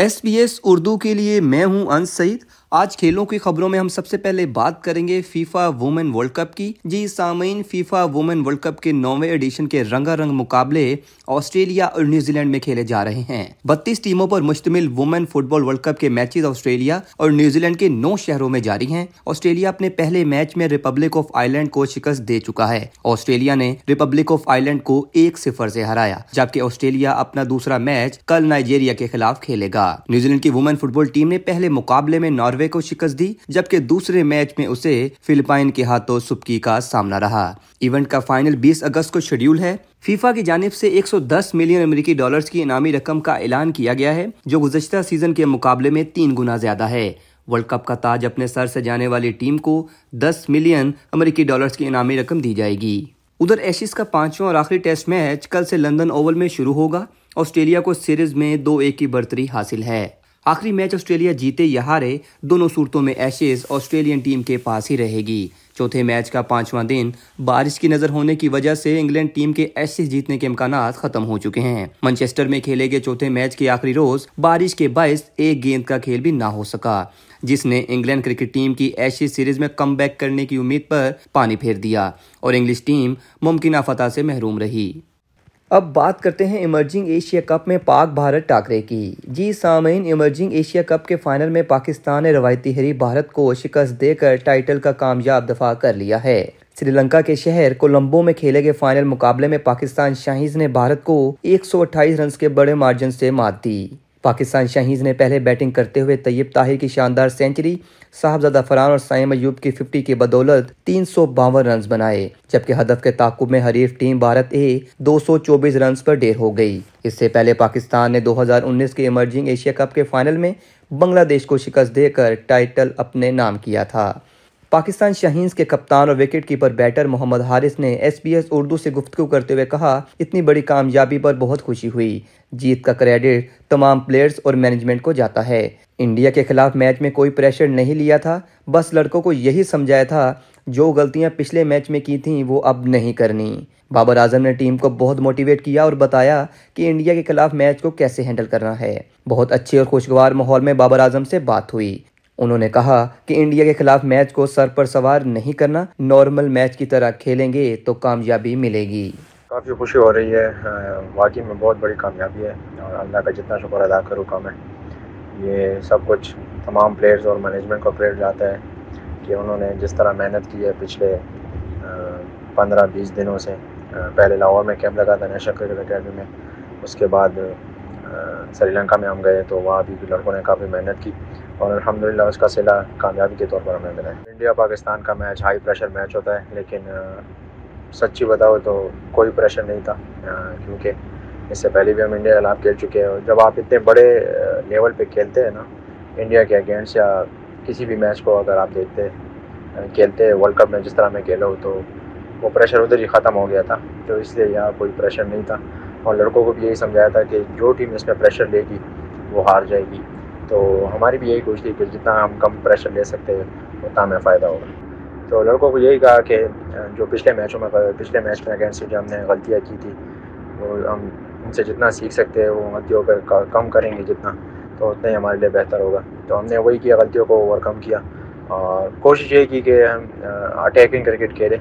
S B S Urdu کے لیے میں ہوں انس سعید آج کھیلوں کی خبروں میں ہم سب سے پہلے بات کریں گے فیفا وومن ورلڈ کپ کی۔ جی سامعین، فیفا وومن ورلڈ کپ کے نویں ایڈیشن کے رنگا رنگ مقابلے آسٹریلیا اور نیوزی لینڈ میں کھیلے جا رہے ہیں۔ بتیس ٹیموں پر مشتمل women football world cup کے میچز آسٹریلیا اور نیوزی لینڈ کے نو شہروں میں جاری ہیں۔ آسٹریلیا اپنے پہلے میچ میں ریپبلک آف آئی لینڈ کو شکست دے چکا ہے۔ آسٹریلیا نے ریپبلک آف آئی لینڈ کو ایک صفر سے ہرایا، جبکہ آسٹریلیا اپنا دوسرا میچ کل نائجیریا کے خلاف کھیلے گا۔ نیوزی لینڈ کی وومن فٹ بال ٹیم نے پہلے مقابلے میں ناروے کو شکست دی، جبکہ دوسرے میچ میں اسے فلپائن کے ہاتھوں سبکی کا سامنا رہا۔ ایونٹ کا فائنل بیس اگست کو شیڈیول ہے۔ فیفا کی جانب سے ایک سو دس ملین امریکی ڈالرز کی انعامی رقم کا اعلان کیا گیا ہے، جو گزشتہ سیزن کے مقابلے میں تین گنا زیادہ ہے۔ ورلڈ کپ کا تاج اپنے سر سے جانے والی ٹیم کو دس ملین امریکی ڈالرز کی انعامی رقم دی جائے گی۔ ادھر ایشیز کا پانچواں اور آخری ٹیسٹ میچ کل سے لندن اوول میں شروع ہوگا۔ آسٹریلیا کو سیریز میں دو ایک کی برتری حاصل ہے۔ آخری میچ آسٹریلیا جیتے یا ہارے، دونوں صورتوں میں ایشیز آسٹریلین ٹیم کے پاس ہی رہے گی۔ چوتھے میچ کا پانچواں دن بارش کی نظر ہونے کی وجہ سے انگلینڈ ٹیم کے ایشیز جیتنے کے امکانات ختم ہو چکے ہیں۔ منچسٹر میں کھیلے گئے چوتھے میچ کے آخری روز بارش کے باعث ایک گیند کا کھیل بھی نہ ہو سکا، جس نے انگلینڈ کرکٹ ٹیم کی ایشیز سیریز میں کم بیک کرنے کی امید پر پانی پھیر دیا اور انگلش ٹیم ممکنہ فتح سے محروم رہی۔ اب بات کرتے ہیں ایمرجنگ ایشیا کپ میں پاک بھارت ٹاکرے کی۔ جی سامعین ایمرجنگ ایشیا کپ کے فائنل میں پاکستان نے روایتی ہری بھارت کو شکست دے کر ٹائٹل کا کامیاب دفاع کر لیا ہے۔ سری لنکا کے شہر کولمبو میں کھیلے گئے فائنل مقابلے میں پاکستان شاہیز نے بھارت کو ایک سو اٹھائیس رنز کے بڑے مارجن سے مات دی۔ پاکستان شاہیز نے پہلے بیٹنگ کرتے ہوئے طیب طاہر کی شاندار سینچری، صاحبزادہ فران اور سائم ایوب کی ففٹی کی بدولت تین سو باون رنز بنائے، جبکہ ہدف کے تعقب میں حریف ٹیم بھارت اے دو سو چوبیس رنز پر ڈیر ہو گئی۔ اس سے پہلے پاکستان نے دو ہزار انیس کے ایمرجنگ ایشیا کپ کے فائنل میں بنگلہ دیش کو شکست دے کر ٹائٹل اپنے نام کیا تھا۔ پاکستان شاہینز کے کپتان اور wicket keeper batter Muhammad Haris نے ایس بی ایس اردو سے گفتگو کرتے ہوئے کہا، اتنی بڑی کامیابی پر بہت خوشی ہوئی۔ جیت کا کریڈٹ تمام پلیئرز اور مینجمنٹ کو جاتا ہے۔ انڈیا کے خلاف میچ میں کوئی پریشر نہیں لیا تھا، بس لڑکوں کو یہی سمجھایا تھا، جو غلطیاں پچھلے میچ میں کی تھیں، وہ اب نہیں کرنی۔ بابر اعظم نے ٹیم کو بہت موٹیویٹ کیا اور بتایا کہ انڈیا کے خلاف میچ کو کیسے ہینڈل کرنا ہے۔ بہت اچھے اور خوشگوار ماحول میں بابر اعظم سے بات ہوئی۔ انہوں نے کہا کہ انڈیا کے خلاف میچ کو سر پر سوار نہیں کرنا، نارمل میچ کی طرح کھیلیں گے تو کامیابی ملے گی۔ کافی خوشی ہو رہی ہے۔ واقعی میں بہت بڑی کامیابی ہے اور اللہ کا جتنا شکر ادا کروں کم ہے یہ سب کچھ تمام پلیئرز اور مینجمنٹ کو کریڈٹ جاتا ہے کہ انہوں نے جس طرح محنت کی ہے پچھلے پندرہ بیس دنوں سے۔ پہلے لاہور میں کیمپ لگا تھا نیشنل کرکٹ اکیڈمی میں۔ اس کے بعد سری لنکا میں ہم گئے تو وہاں بھی لڑکوں نے کافی محنت کی۔ اور الحمد للہ اس کا صلہ کامیابی کے طور پر ہمیں ملا ہے۔ انڈیا پاکستان کا میچ ہائی پریشر میچ ہوتا ہے، لیکن سچی بتاؤ تو کوئی پریشر نہیں تھا۔ کیونکہ اس سے پہلے بھی ہم انڈیا کے خلاف کھیل چکے ہیں۔ اور جب آپ اتنے بڑے لیول پہ کھیلتے ہیں نا، انڈیا کے اگینسٹ یا کسی بھی میچ کو اگر آپ دیکھتے کھیلتے ورلڈ کپ میں جس طرح میں کھیلا ہوں تو وہ پریشر ادھر ہی ختم ہو گیا تھا تو اس لیے یہاں کوئی پریشر نہیں تھا۔ اور لڑکوں کو بھی یہی سمجھایا تھا کہ جو ٹیم اس میں پریشر لے گی وہ ہار جائے گی۔ تو ہماری بھی یہی کوشش تھی کہ جتنا ہم کم پریشر لے سکتے ہیں، اتنا ہمیں فائدہ ہوگا۔ تو لڑکوں کو یہی کہا کہ جو پچھلے میچوں میں پچھلے میچ میں اگینسٹ جو ہم نے غلطیاں کی تھی، وہ ہم ان سے جتنا سیکھ سکتے ہیں، وہ غلطیوں پر کم کریں گے جتنا، تو اتنا ہی ہمارے لیے بہتر ہوگا۔ تو ہم نے وہی کیا، غلطیوں کو اوور کم کیا۔ اور کوشش یہ کی کہ ہم اٹیکنگ کرکٹ کھیلیں۔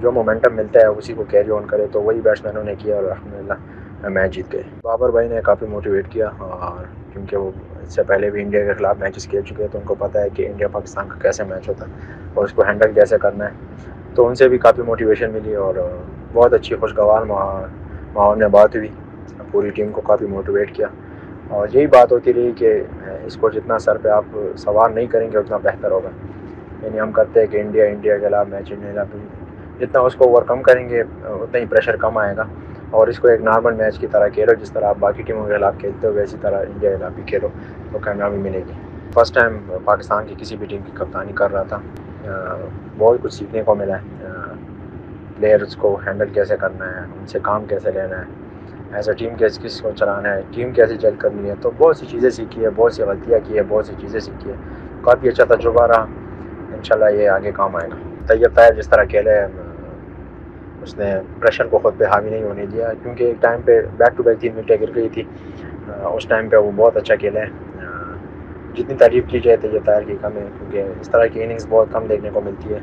جو مومنٹم ملتا ہے، اسی کو کیری آن کرے تو وہی بیٹس مینوں نے کیا اور الحمد للہ میچ جیت گئے بابر بھائی نے کافی موٹیویٹ کیا اور کیونکہ وہ اس سے پہلے بھی انڈیا کے خلاف میچز کھیل چکے ہیں، تو ان کو پتہ ہے کہ انڈیا پاکستان کا کیسے میچ ہوتا ہے اور اس کو ہینڈل کیسے کرنا ہے۔ تو ان سے بھی کافی موٹیویشن ملی اور بہت اچھی خوشگوار ماحول میں بات ہوئی۔ پوری ٹیم کو کافی موٹیویٹ کیا۔ اور یہی بات ہوتی رہی کہ اس کو جتنا سر پہ آپ سوار نہیں کریں گے، اتنا بہتر ہوگا۔ یعنی ہم کرتے ہیں کہ انڈیا انڈیا کے خلاف میچ انڈیا جتنا اس کو اوور کم کریں گے، اتنا ہی پریشر کم آئے گا۔ اور اس کو ایک نارمل میچ کی طرح کھیلو، جس طرح آپ باقی ٹیموں کے خلاف کھیلتے ہو، ویسی طرح انڈیا کے خلاف بھی کھیلو، تو کامیابی ملے گی۔ فرسٹ ٹائم پاکستان کی کسی بھی ٹیم کی کپتانی کر رہا تھا۔ بہت کچھ سیکھنے کو ملا ہے۔ پلیئرس کو ہینڈل کیسے کرنا ہے، ان سے کام کیسے لینا ہے۔ ایز اے ٹیم کیس کس کو چلانا ہے ٹیم کیسے جل کرنی ہے، تو بہت سی چیزیں سیکھی ہے، بہت سی غلطیاں کی ہے بہت سی چیزیں سیکھی ہے کافی اچھا تجربہ رہا۔ ان شاء اللہ یہ آگے کام آئے گا۔ طیب طائب جس طرح کھیلے اس نے پریشر کو خود پہ حاوی نہیں ہونے دیا، کیونکہ ایک ٹائم پہ بیک ٹو بیک تین وکٹیں گر گئی تھی اس ٹائم پہ وہ بہت اچھا کھیلے جتنی تعریف کی جائے تو یہ طاہر کی کم ہے، کیونکہ اس طرح کی اننگز بہت کم دیکھنے کو ملتی ہے۔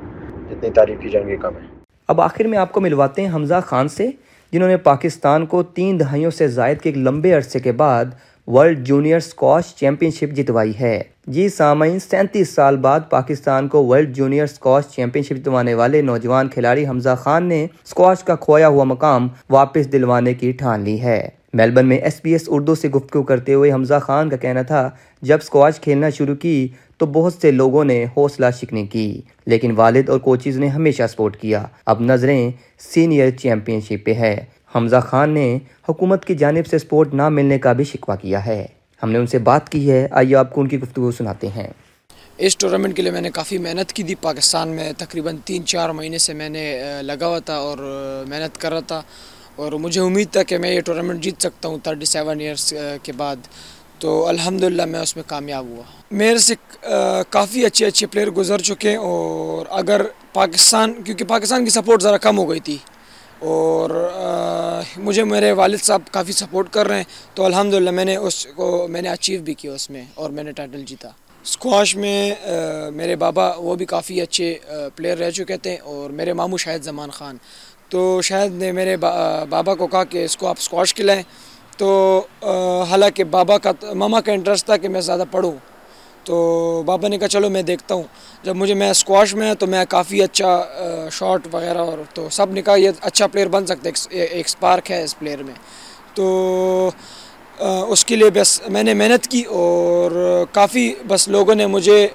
جتنی تعریف کی جائیں گی کم ہے۔ اب آخر میں آپ کو ملواتے ہیں حمزہ خان سے، جنہوں نے پاکستان کو تین دہائیوں سے زائد کے ایک لمبے عرصے کے بعد world junior squash championship جتوائی ہے۔ جی سامعین، سینتیس سال بعد پاکستان کو world junior squash championship جتوانے والے نوجوان کھلاڑی حمزہ خان نے سکواش کا کھویا ہوا مقام واپس دلوانے کی ٹھان لی ہے۔ میلبرن میں ایس بی ایس اردو سے گفتگو کرتے ہوئے حمزہ خان کا کہنا تھا، جب سکواش کھیلنا شروع کی تو بہت سے لوگوں نے حوصلہ شکنی کی، لیکن والد اور کوچز نے ہمیشہ سپورٹ کیا۔ اب نظریں سینئر چیمپئن شپ پہ ہے حمزہ خان نے حکومت کی جانب سے سپورٹ نہ ملنے کا بھی شکوہ کیا ہے۔ ہم نے ان سے بات کی ہے۔ آئیے آپ کو ان کی گفتگو سناتے ہیں۔ اس ٹورنامنٹ کے لیے میں نے کافی محنت کی تھی۔ پاکستان میں تقریباً تین چار مہینے سے میں نے لگا ہوا تھا اور محنت کر رہا تھا۔ اور مجھے امید تھا کہ میں یہ ٹورنامنٹ جیت سکتا ہوں تھرٹی سیون ایئرس کے بعد۔ تو الحمدللہ میں اس میں کامیاب ہوا۔ میرے سے کافی اچھے اچھے پلیئر گزر چکے ہیں اور اگر پاکستان، کیونکہ پاکستان کی سپورٹ ذرا کم ہو گئی تھی۔ اور مجھے میرے والد صاحب کافی سپورٹ کر رہے ہیں، تو الحمدللہ میں نے اس کو، میں نے اچیو بھی کیا اس میں اور میں نے ٹائٹل جیتا۔ اسکواش میں میرے بابا وہ بھی کافی اچھے پلیئر رہ چکے تھے اور میرے ماموں شاہد زمان خان۔ تو شاہد نے میرے بابا کو کہا کہ اس کو آپ اسکواش کھلائیں۔ تو حالانکہ بابا کا، ماما کا انٹرسٹ تھا کہ میں زیادہ پڑھوں۔ تو بابا نے کہا چلو میں دیکھتا ہوں۔ جب مجھے میں اسکواش میں تو میں کافی اچھا شاٹ وغیرہ اور تو سب نے کہا یہ اچھا پلیئر بن سکتا ہے، ایک اسپارک ہے اس پلیئر میں۔ تو اس کے لیے بس میں نے محنت کی اور کافی بس لوگوں نے مجھے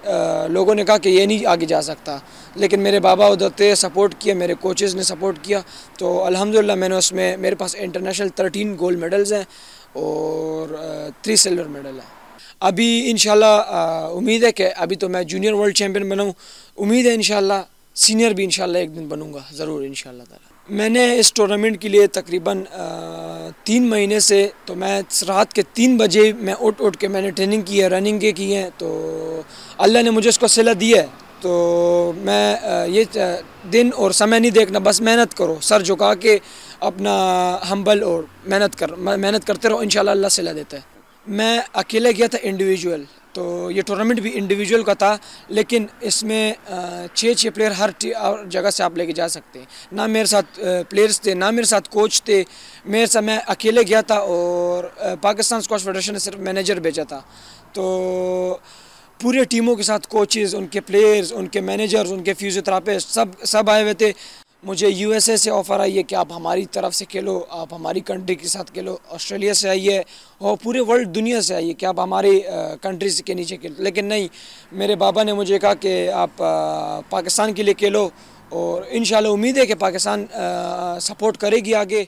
لوگوں نے کہا کہ یہ نہیں آگے جا سکتا۔ لیکن میرے بابا ادھر تھے سپورٹ کیا، میرے کوچز نے سپورٹ کیا۔ تو الحمدللہ میں نے اس میں، میرے پاس انٹرنیشنل تھرٹین گولڈ میڈلز ہیں اور تھری سلور میڈل ہیں۔ ابھی انشاءاللہ امید ہے کہ ابھی تو میں جونیئر ورلڈ چیمپئن بناؤں امید ہے انشاءاللہ سینئر بھی انشاءاللہ ایک دن بنوں گا، ضرور انشاءاللہ تعالی۔ میں نے اس ٹورنامنٹ کے لیے تقریباً تین مہینے سے، تو میں رات کے تین بجے میں اٹھ اٹھ کے میں نے ٹریننگ کی ہے، رننگ کے کی ہیں، تو اللہ نے مجھے اس کو صلح دی ہے۔ تو میں یہ دن اور سمے نہیں دیکھنا، بس محنت کرو، سر جھکا کے اپنا، ہمبل اور محنت کر، محنت کرتے رہو، انشاءاللہ اللہ صلح دیتا ہے۔ میں اکیلے گیا تھا انڈیویجول تو یہ ٹورنامنٹ بھی انڈیویجول کا تھا، لیکن اس میں چھ چھ پلیئر ہر جگہ سے آپ لے کے جا سکتے ہیں۔ نہ میرے ساتھ پلیئرس تھے، نہ میرے ساتھ کوچ تھے۔ میرے ساتھ میں اکیلے گیا تھا اور پاکستان اسکواش فیڈریشن نے صرف مینیجر بھیجا تھا۔ تو پورے ٹیموں کے ساتھ کوچز ان کے پلیئرز ان کے مینیجرز ان کے فیوزیوتھراپسٹ سب سب آئے ہوئے تھے۔ مجھے یو ایس اے سے آفر آئی ہے کہ آپ ہماری طرف سے کھیلو، آپ ہماری کنٹری کے ساتھ کھیلو، آسٹریلیا سے آئیے اور پورے ورلڈ دنیا سے آئیے کہ آپ ہماری کنٹریز کے نیچے کھیلو لیکن نہیں، میرے بابا نے مجھے کہا کہ آپ پاکستان کے لیے کھیلو اور انشاءاللہ امید ہے کہ پاکستان سپورٹ کرے گی آگے۔